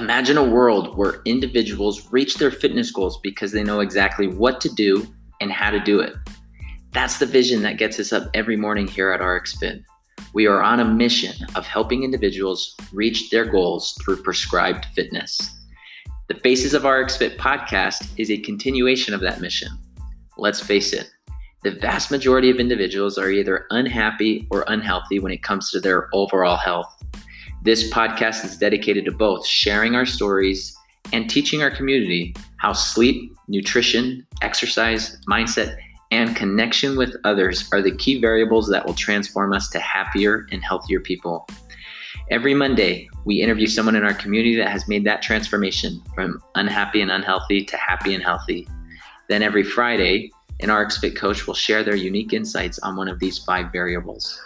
Imagine a world where individuals reach their fitness goals because they know exactly what to do and how to do it. That's the vision that gets us up every morning here at RxFit. We are on a mission of helping individuals reach their goals through prescribed fitness. The Faces of RxFit podcast is a continuation of that mission. Let's face it, the vast majority of individuals are either unhappy or unhealthy when it comes to their overall health. This podcast is dedicated to both sharing our stories and teaching our community how sleep, nutrition, exercise, mindset, and connection with others are the key variables that will transform us to happier and healthier people. Every Monday, we interview someone in our community that has made that transformation from unhappy and unhealthy to happy and healthy. Then every Friday, an RxFit coach will share their unique insights on one of these five variables.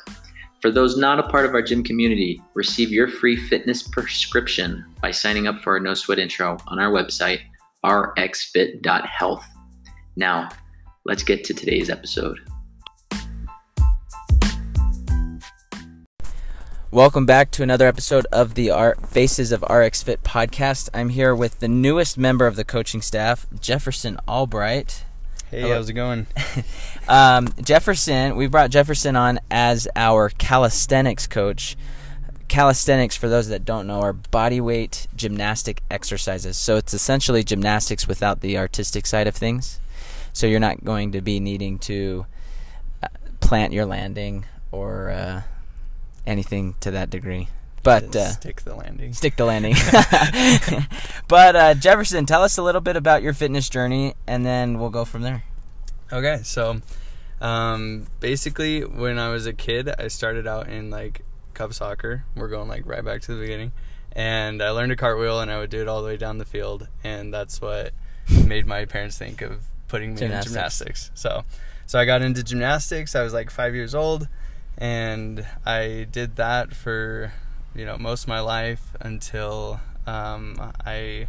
For those not a part of our gym community, receive your free fitness prescription by signing up for our No Sweat intro on our website, rxfit.health. Now, let's get to today's episode. Welcome back to another episode of the R- Faces of RX Fit podcast. I'm here with the newest member of the coaching staff, Jefferson Albright. Hey, Hello. how's it going? um, Jefferson, we brought Jefferson on as our calisthenics coach. Calisthenics, for those that don't know, are body weight gymnastic exercises. So it's essentially gymnastics without the artistic side of things. So you're not going to be needing to uh, plant your landing or uh, anything to that degree. But uh, stick the landing. Stick the landing. but uh, Jefferson, tell us a little bit about your fitness journey, and then we'll go from there. Okay, so um, basically, when I was a kid, I started out in like cub soccer. We're going like right back to the beginning, and I learned a cartwheel, and I would do it all the way down the field, and that's what made my parents think of putting me gymnastics. in gymnastics. So, so I got into gymnastics. I was like five years old, and I did that for you know most of my life until um, I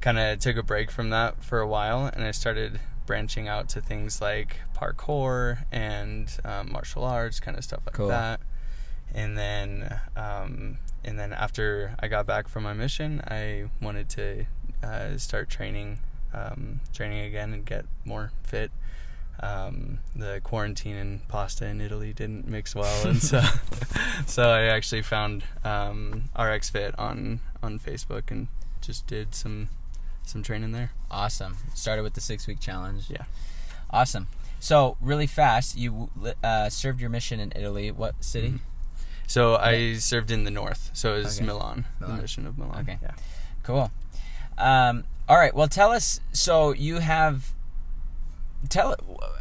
kind of took a break from that for a while, and I started branching out to things like parkour and um, martial arts, kind of stuff like cool. that. And then, um, and then after I got back from my mission, I wanted to uh, start training, um, training again, and get more fit um, the quarantine and pasta in Italy didn't mix well, and so so I actually found um, RX Fit on on Facebook and just did some some training there. Awesome. Started with the six week challenge. Yeah. Awesome. So really fast, you uh, served your mission in Italy. What city? Mm-hmm. So I served in the north. So it was okay. Milan, Milan, the mission of Milan. Okay. Yeah. Cool. Um, all right. Well, tell us. So you have tell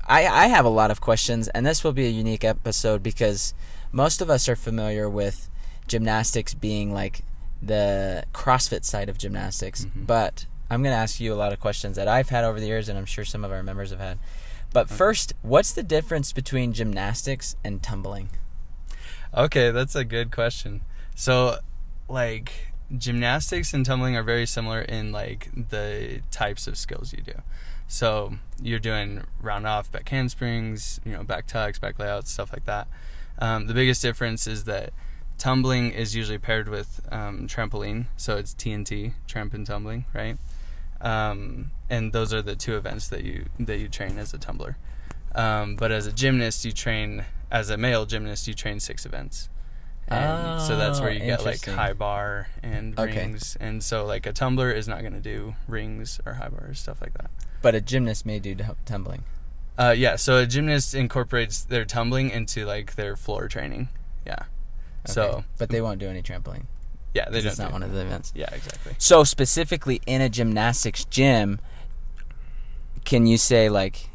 I I have a lot of questions and this will be a unique episode because most of us are familiar with gymnastics being like the CrossFit side of gymnastics, mm-hmm. but I'm going to ask you a lot of questions that I've had over the years and I'm sure some of our members have had. But okay. first, what's the difference between gymnastics and tumbling? Okay, that's a good question. So, like gymnastics and tumbling are very similar in like the types of skills you do. So you're doing round off, back handsprings, you know, back tucks, back layouts, stuff like that. Um, the biggest difference is that tumbling is usually paired with um, trampoline, so it's TNT, tramp and tumbling, right? Um, and those are the two events that you that you train as a tumbler. Um, but as a gymnast, you train as a male gymnast, you train six events. And oh, so that's where you get like high bar and okay. rings. And so like a tumbler is not going to do rings or high bars, stuff like that. But a gymnast may do tumbling. Uh, yeah, so a gymnast incorporates their tumbling into like their floor training. Yeah. Okay. So, but they won't do any trampoline. Yeah, they don't. It's not do one of the events. Yeah, exactly. So specifically in a gymnastics gym, can you say like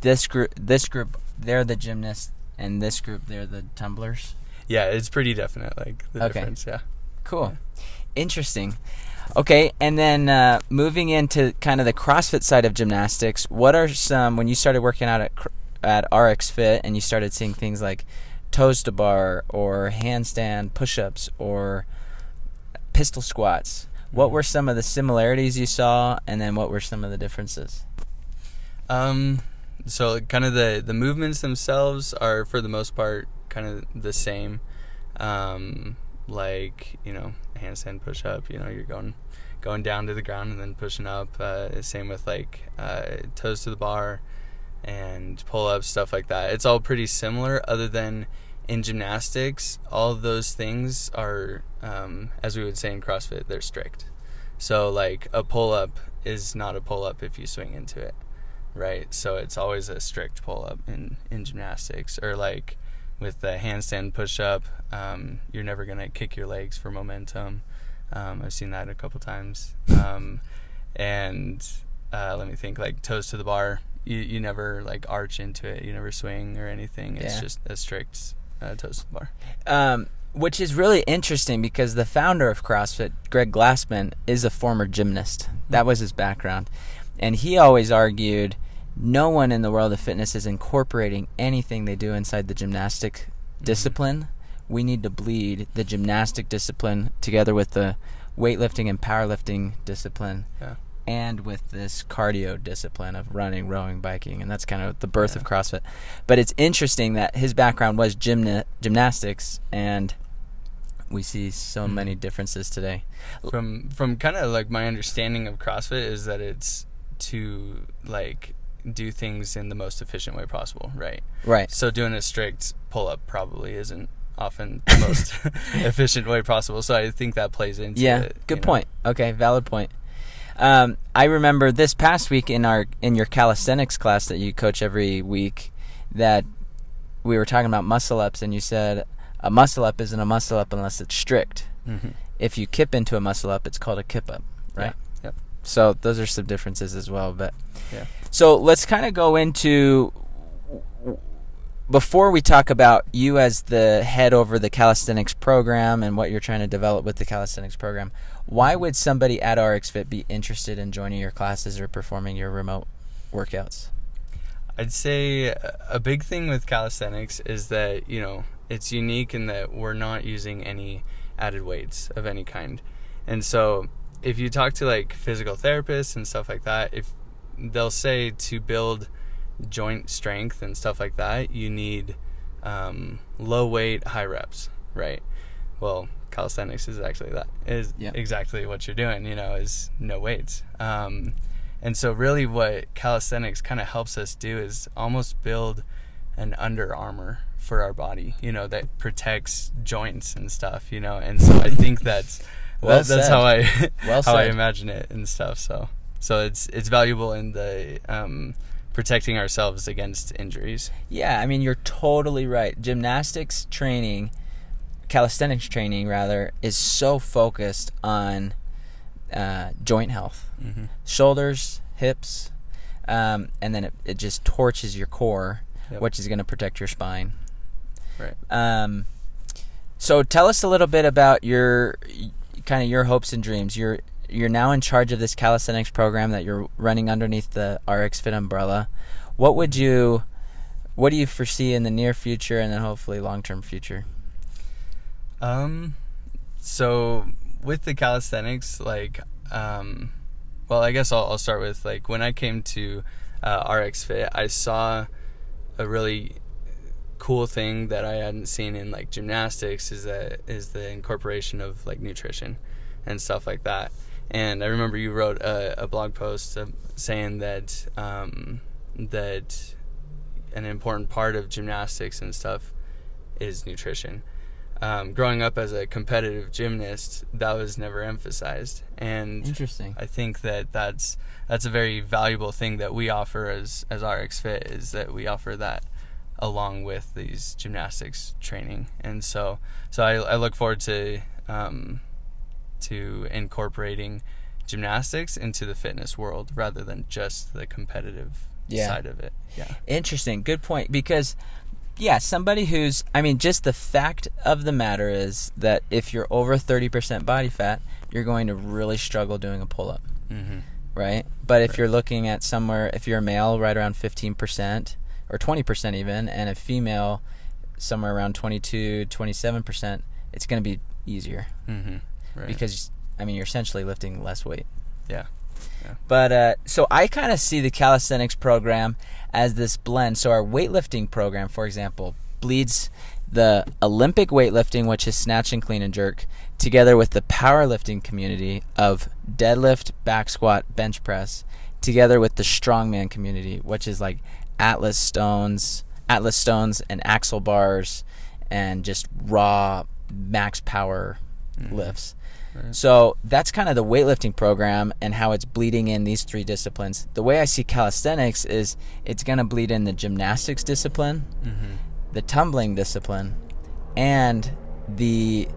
this group, this group, they're the gymnasts, and this group, they're the tumblers? Yeah, it's pretty definite. Like the okay. difference. Yeah. Cool. Yeah. Interesting. Okay, and then uh, moving into kind of the CrossFit side of gymnastics, what are some when you started working out at at RX Fit and you started seeing things like toes to bar or handstand push-ups or pistol squats? What mm-hmm. were some of the similarities you saw, and then what were some of the differences? Um, so kind of the the movements themselves are for the most part kind of the same. Um, like you know a handstand push up. You know, you're going going down to the ground and then pushing up. Uh, same with like uh, toes to the bar and pull ups, stuff like that. It's all pretty similar, other than in gymnastics, all those things are, um, as we would say in CrossFit, they're strict. So, like a pull up is not a pull up if you swing into it, right? So, it's always a strict pull up in, in gymnastics. Or, like with the handstand push up, um, you're never going to kick your legs for momentum. Um, I've seen that a couple times. Um, and uh, let me think, like toes to the bar, you, you never like arch into it, you never swing or anything. It's Yeah. just a strict uh, toes to the bar. Um, which is really interesting because the founder of CrossFit, Greg Glassman, is a former gymnast. That was his background. And he always argued no one in the world of fitness is incorporating anything they do inside the gymnastic discipline. We need to bleed the gymnastic discipline together with the weightlifting and powerlifting discipline Yeah. and with this cardio discipline of running, rowing, biking, and that's kind of the birth of CrossFit. But it's interesting that his background was gymna- gymnastics, and we see so Mhm. many differences today. From from kind of like my understanding of CrossFit is that it's to like do things in the most efficient way possible, right? Right. So doing a strict pull up probably isn't often the most efficient way possible. So I think that plays into Yeah. it, Good you know? point. Okay, valid point. Um, I remember this past week in our in your calisthenics class that you coach every week that we were talking about muscle ups, and you said a muscle up isn't a muscle up unless it's strict. Mhm. If you kip into a muscle up, it's called a kip up, right? Yeah. Yep. So those are some differences as well. But Yeah. So let's kind of go into before we talk about you as the head over the calisthenics program and what you're trying to develop with the calisthenics program. Why would somebody at RxFit be interested in joining your classes or performing your remote workouts? I'd say a- big thing with calisthenics is that, you know, it's unique in that we're not using any added weights of any kind. And so if you talk to like physical therapists and stuff like that, if they'll say to build joint strength and stuff like that, you need um, low weight, high reps, right? Well, calisthenics is actually that is Yep. exactly what you're doing. You know, is no weights. Um, and so, really, what calisthenics kind of helps us do is almost build an under armor for our body. You know, that protects joints and stuff. You know, and so I think that's Well that, that's how I Well how I imagine it and stuff. So, so it's it's valuable in the um, protecting ourselves against injuries. Yeah, I mean you're totally right. Gymnastics training, calisthenics training rather, is so focused on uh, joint health, Mm-hmm. shoulders, hips, um, and then it, it just torches your core, Yep. which is going to protect your spine. Right. Um, so tell us a little bit about your kind of your hopes and dreams. You're you're now in charge of this calisthenics program that you're running underneath the RX Fit umbrella. What would you what do you foresee in the near future and then hopefully long term future? Um, so with the calisthenics, like, um, well, I guess I'll, I'll start with like when I came to uh, RX Fit, I saw a really cool thing that I hadn't seen in like gymnastics is that is the incorporation of like nutrition and stuff like that. And I remember you wrote a, a blog post uh, saying that um, that an important part of gymnastics and stuff is nutrition. Um, growing up as a competitive gymnast, that was never emphasized, and Interesting. I think that that's that's a very valuable thing that we offer as as RX Fit is that we offer that along with these gymnastics training, and so so I, I look forward to um, to incorporating gymnastics into the fitness world rather than just the competitive Yeah. side of it. Yeah. Interesting. Good point. Because, yeah, somebody who's, I mean, just the fact of the matter is that if you're over 30% body fat, you're going to really struggle doing a pull up, Mm-hmm. right? But if Right. you're looking at somewhere, if you're a male, right around 15% or 20% even, and a female, somewhere around 22, 27%, it's going to be easier Mm-hmm. Right. because, I mean, you're essentially lifting less weight. yeah. But uh, so I kind of see the calisthenics program as this blend. So our weightlifting program, for example, bleeds the Olympic weightlifting, which is snatch and clean and jerk, together with the powerlifting community of deadlift, back squat, bench press, together with the strongman community, which is like Atlas stones, Atlas stones and axle bars and just raw max power Mhm. lifts. Right. So that's kind of the weightlifting program and how it's bleeding in these three disciplines. The way I see calisthenics is it's going to bleed in the gymnastics discipline, Mhm. the tumbling discipline, and the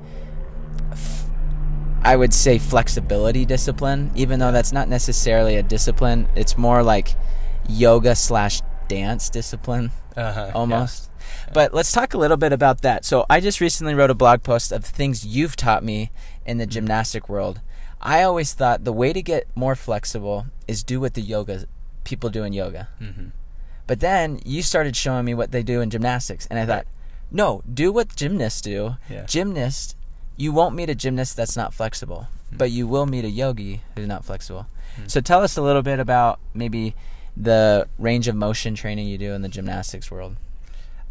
I would say flexibility discipline. Even though that's not necessarily a discipline, it's more like yoga slash dance discipline Uh-huh. almost. But let's talk a little bit about that. So I just recently wrote a blog post of things you've taught me in the gymnastic world. I always thought the way to get more flexible is do what the yoga people do in yoga. Mhm. But then you started showing me what they do in gymnastics, and I thought, no, do what gymnasts do. Yeah. Gymnast, you won't meet a gymnast that's not flexible, but you will meet a yogi who's not flexible. Mm. So tell us a little bit about maybe the range of motion training you do in the gymnastics world.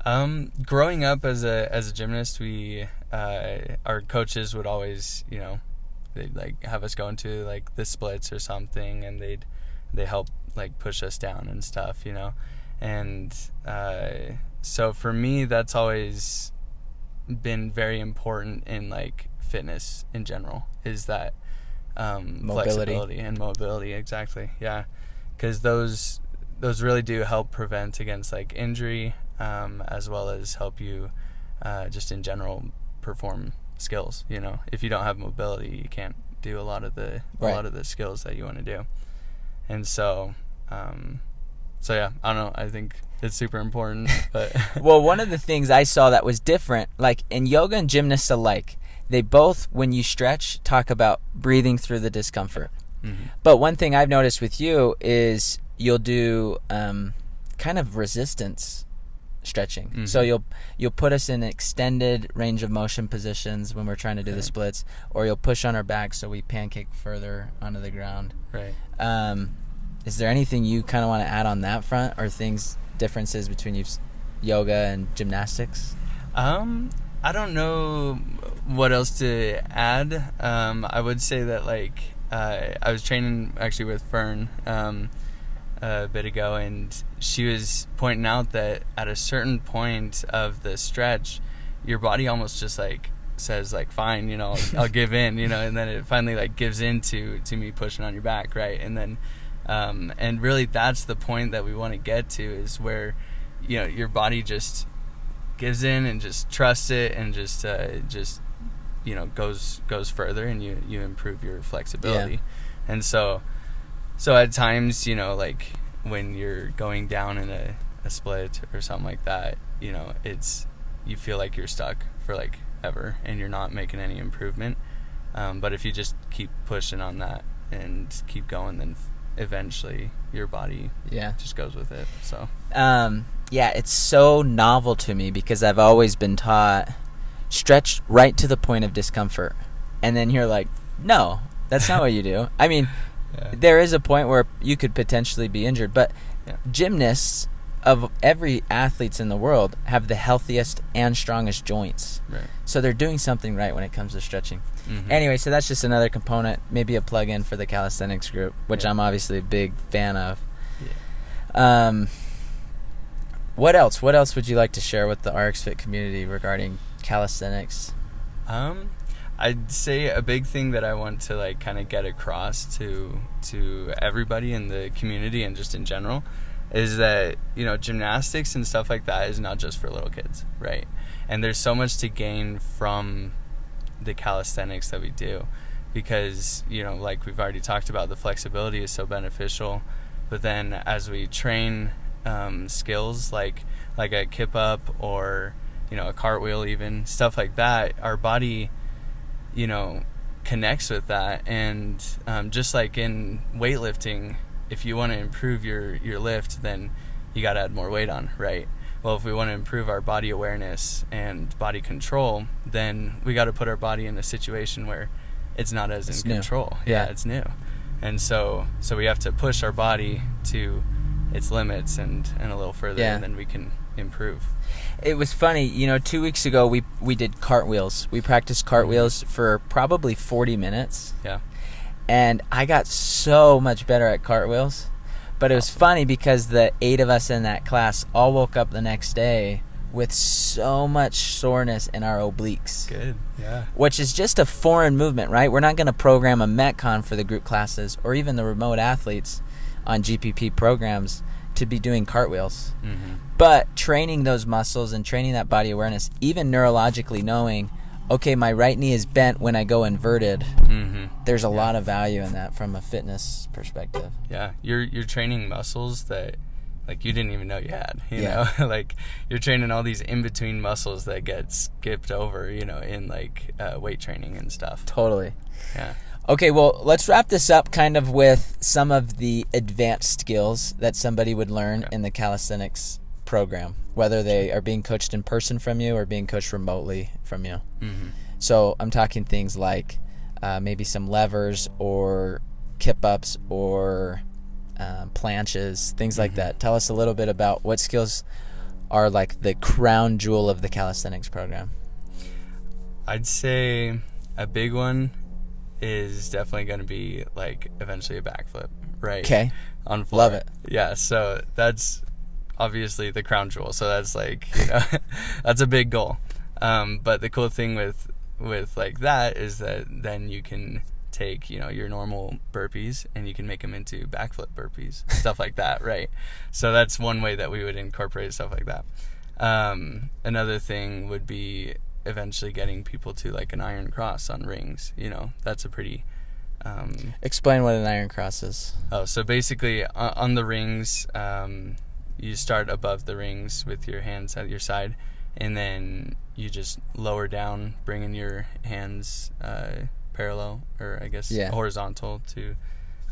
Um, growing up as a as a gymnast, we uh, our coaches would always, you know, they'd like have us go into like the splits or something, and they'd they help like push us down and stuff, you know, and uh, so for me, that's always been very important in like fitness in general. Is that um, Mobility. flexibility and mobility exactly? Yeah, because those those really do help prevent against like injury um, as well as help you uh, just in general perform skills you know if you don't have mobility you can't do a lot of the Right. a lot of the skills that you want to do and so um, so yeah i don't know i think it's super important but well, one of the things I saw that was different, like in yoga and gymnasts alike, they both, when you stretch, talk about breathing through the discomfort. Mhm. But one thing I've noticed with you is you'll do um, kind of resistance stretching. Mhm. So you'll you'll put us in extended range of motion positions when we're trying to do the splits, or you'll push on our back so we pancake further onto the ground. right Um, is there anything you kind of want to add on that front, or things differences between yoga and gymnastics? Um, I don't know what else to add. Um, I would say that like uh, I was training actually with Fern um, a bit ago, and she was pointing out that at a certain point of the stretch, your body almost just like says like fine you know I'll, give in you know and then it finally like gives in to to me pushing on your back right? And then um and really that's the point that we want to get to is where you know your body just gives in and just trusts it and just uh, just you know goes goes further and you you improve your flexibility. And so so at times you know like when you're going down in a, a split or something like that you know it's you feel like you're stuck for like ever and you're not making any improvement um, but if you just keep pushing on that and keep going then eventually your body Yeah. just goes with it so Um, yeah, it's so novel to me because I've always been taught stretch right to the point of discomfort. And then you're like, no, that's not what you do. I mean, yeah there is a point where you could potentially be injured, but Yeah. gymnasts of every athletes in the world have the healthiest and strongest joints. right So they're doing something right when it comes to stretching. Mhm. Anyway, so that's just another component, maybe a plug-in for the calisthenics group, which Yeah. I'm obviously a big fan of. Yeah. Um, what else? What else would you like to share with the RxFit community regarding calisthenics? Um, I'd say a big thing that I want to like kind of get across to to everybody in the community and just in general is that you know gymnastics and stuff like that is not just for little kids, right? And there's so much to gain from the calisthenics that we do because you know like we've already talked about the flexibility is so beneficial but then as we train um, skills like like a kip up or you know a cartwheel even stuff like that our body you know connects with that and um, just like in weightlifting if you want to improve your your lift then you got to add more weight on right well if we want to improve our body awareness and body control then we got to put our body in a situation where it's not as It's in new. control Yeah. yeah it's new and so so we have to push our body to its limits and and a little further Yeah. and then we can improve. It was funny, you know. Two weeks ago, we we did cartwheels. We practiced mm-hmm. cartwheels for probably forty minutes, Yeah. and I got so much better at cartwheels. But it was funny because the eight of us in that class all woke up the next day with so much soreness in our obliques, Good. Yeah. which is just a foreign movement, right? We're not going to program a Metcon for the group classes or even the remote athletes on GPP programs to be doing cartwheels. Mm-hmm. But training those muscles and training that body awareness, even neurologically knowing, okay, my right knee is bent when I go inverted, Mm-hmm. there's a lot of value in that from a fitness perspective. Yeah, you're you're training muscles that like you didn't even know you had. You Yeah. know, like you're training all these in between muscles that get skipped over. You know, in like uh, weight training and stuff. Totally. Yeah. Okay, well, let's wrap this up kind of with some of the advanced skills that somebody would learn Okay. in the calisthenics program, whether they are being coached in person from you or being coached remotely from you. Mm-hmm. So I'm talking things like uh, maybe some levers or kip ups or um, planches, things like Mhm. that. Tell us a little bit about what skills are like the crown jewel of the calisthenics program. I'd say a big one is definitely going to be like eventually a backflip, right? Okay. On floor. Love it. Yeah, so that's obviously the crown jewel. So that's like, you know, that's a big goal. Um, but the cool thing with with like that is that then you can take, you know, your normal burpees and you can make them into backflip burpees, stuff like that, right? So that's one way that we would incorporate stuff like that. Um, another thing would be eventually getting people to like an iron cross on rings. You know, that's a pretty. Um, Explain what an iron cross is. oh, so basically on, on the rings, um, you start above the rings with your hands at your side, and then you just lower down, bringing your hands uh, parallel or I guess Yeah. horizontal to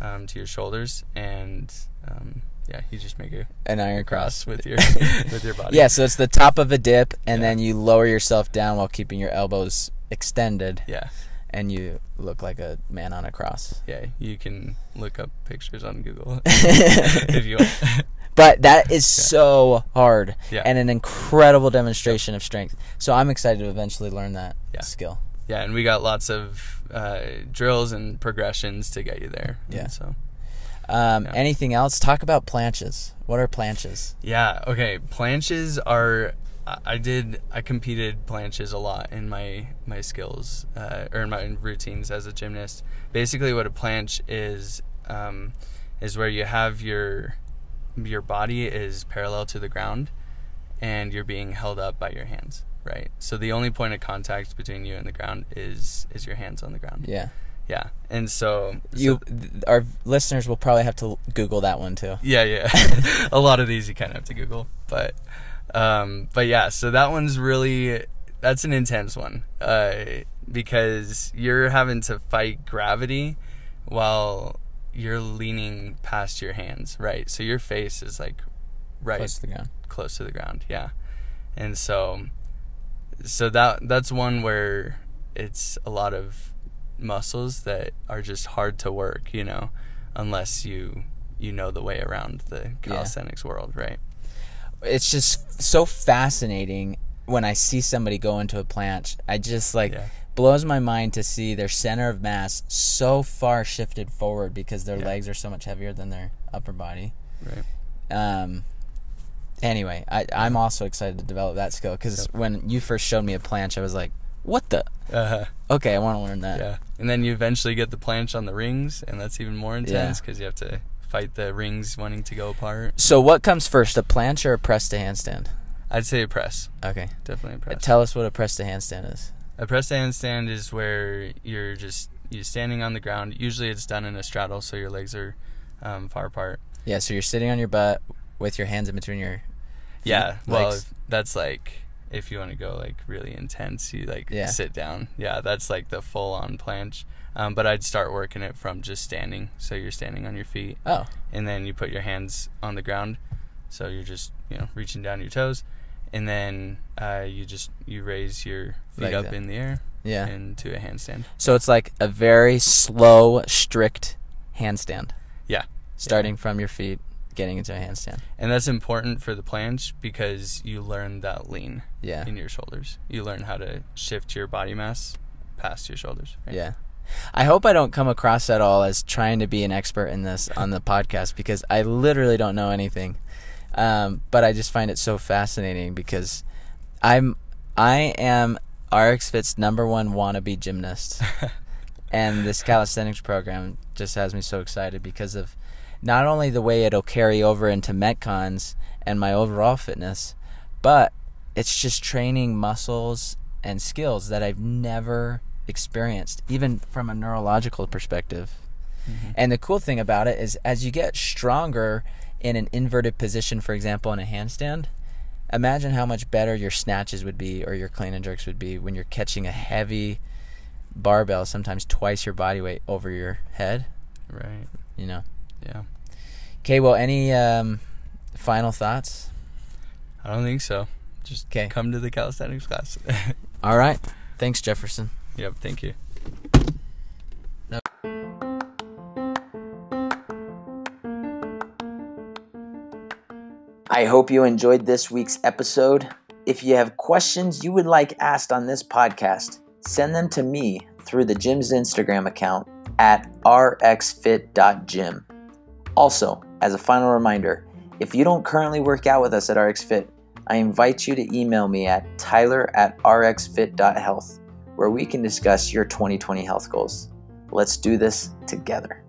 um, to your shoulders, and um, yeah, you just make a An iron cross cross with your with your body. Yeah, so it's the top of a dip, and Yeah. then you lower yourself down while keeping your elbows extended, Yeah. and you look like a man on a cross. Yeah, you can look up pictures on Google if you want. But that is so hard Yeah. and an incredible demonstration of strength. So I'm excited to eventually learn that Yeah. skill. yeah, and we got lots of uh, drills and progressions to get you there. And Yeah. So Um, Yeah. Anything else? Talk about planches. What are planches? yeah, okay. Planches are. I did. I competed planches a lot in my my skills uh, or in my routines as a gymnast. Basically, what a planche is um, is where you have your your body is parallel to the ground, and you're being held up by your hands. Right. So the only point of contact between you and the ground is is your hands on the ground. Yeah. Yeah. And so You, th- our listeners will probably have to Google that one too. Yeah, yeah. a lot of these you kind of have to Google, but um, but yeah. So that one's really that's an intense one uh, because you're having to fight gravity while you're leaning past your hands, right? So your face is like right Close to the ground. close to the ground yeah and so so that that's one where it's a lot of muscles that are just hard to work you know unless you you know the way around the calisthenics world right It's just so fascinating when I see somebody go into a planche. I just like Yeah. blows my mind to see their center of mass so far shifted forward because their Yeah. legs are so much heavier than their upper body. right Um. Anyway, I, I'm also excited to develop that skill because when you first showed me a planche, I was like, "What the? Uh Okay, I want to learn that." yeah and then you eventually get the planche on the rings and that's even more intense because you have to fight the rings wanting to go apart So, what comes first, a planche or a press to handstand? i'd say a press Okay, definitely a press tell us what a press to handstand is. A press to handstand is where you're just you're standing on the ground. Usually, it's done in a straddle, so your legs are um, far apart. Yeah, so you're sitting on your butt with your hands in between your feet, Yeah, well, legs. that's like if you want to go like really intense, you like Yeah. sit down. Yeah, that's like the full on planche. Um, but I'd start working it from just standing. So you're standing on your feet, Oh, and then you put your hands on the ground. So you're just you know reaching down your toes, and then uh, you just you raise your feet Like up that. in the air yeah. into a handstand. So it's like a very slow, strict handstand. Yeah. Starting from your feet. Getting into a handstand. And that's important for the planche because you learn that lean Yeah. in your shoulders. You learn how to shift your body mass past your shoulders. right? Yeah. I hope I don't come across at all as trying to be an expert in this on the podcast because I literally don't know anything. Um, but I just find it so fascinating because I'm I am RX Fit's number one wannabe gymnast. and this calisthenics program just has me so excited because of not only the way it'll carry over into Metcons and my overall fitness, but it's just training muscles and skills that I've never experienced, even from a neurological perspective. Mm-hmm. And the cool thing about it is, as you get stronger in an inverted position, for example, in a handstand, imagine how much better your snatches would be or your clean and jerks would be when you're catching a heavy barbell, sometimes twice your body weight over your head. Right. You know. Yeah. Okay. Well, any um, final thoughts? I don't think so. Just 'Kay. come to the calisthenics class. All right. Thanks, Jefferson. yep. Thank you. I hope you enjoyed this week's episode. If you have questions you would like asked on this podcast, send them to me through the gym's Instagram account at rxfit.gym. Also, as a final reminder, if you don't currently work out with us at RxFit, I invite you to email me at tyler at rxfit.health, where we can discuss your 2020 health goals. Let's do this together.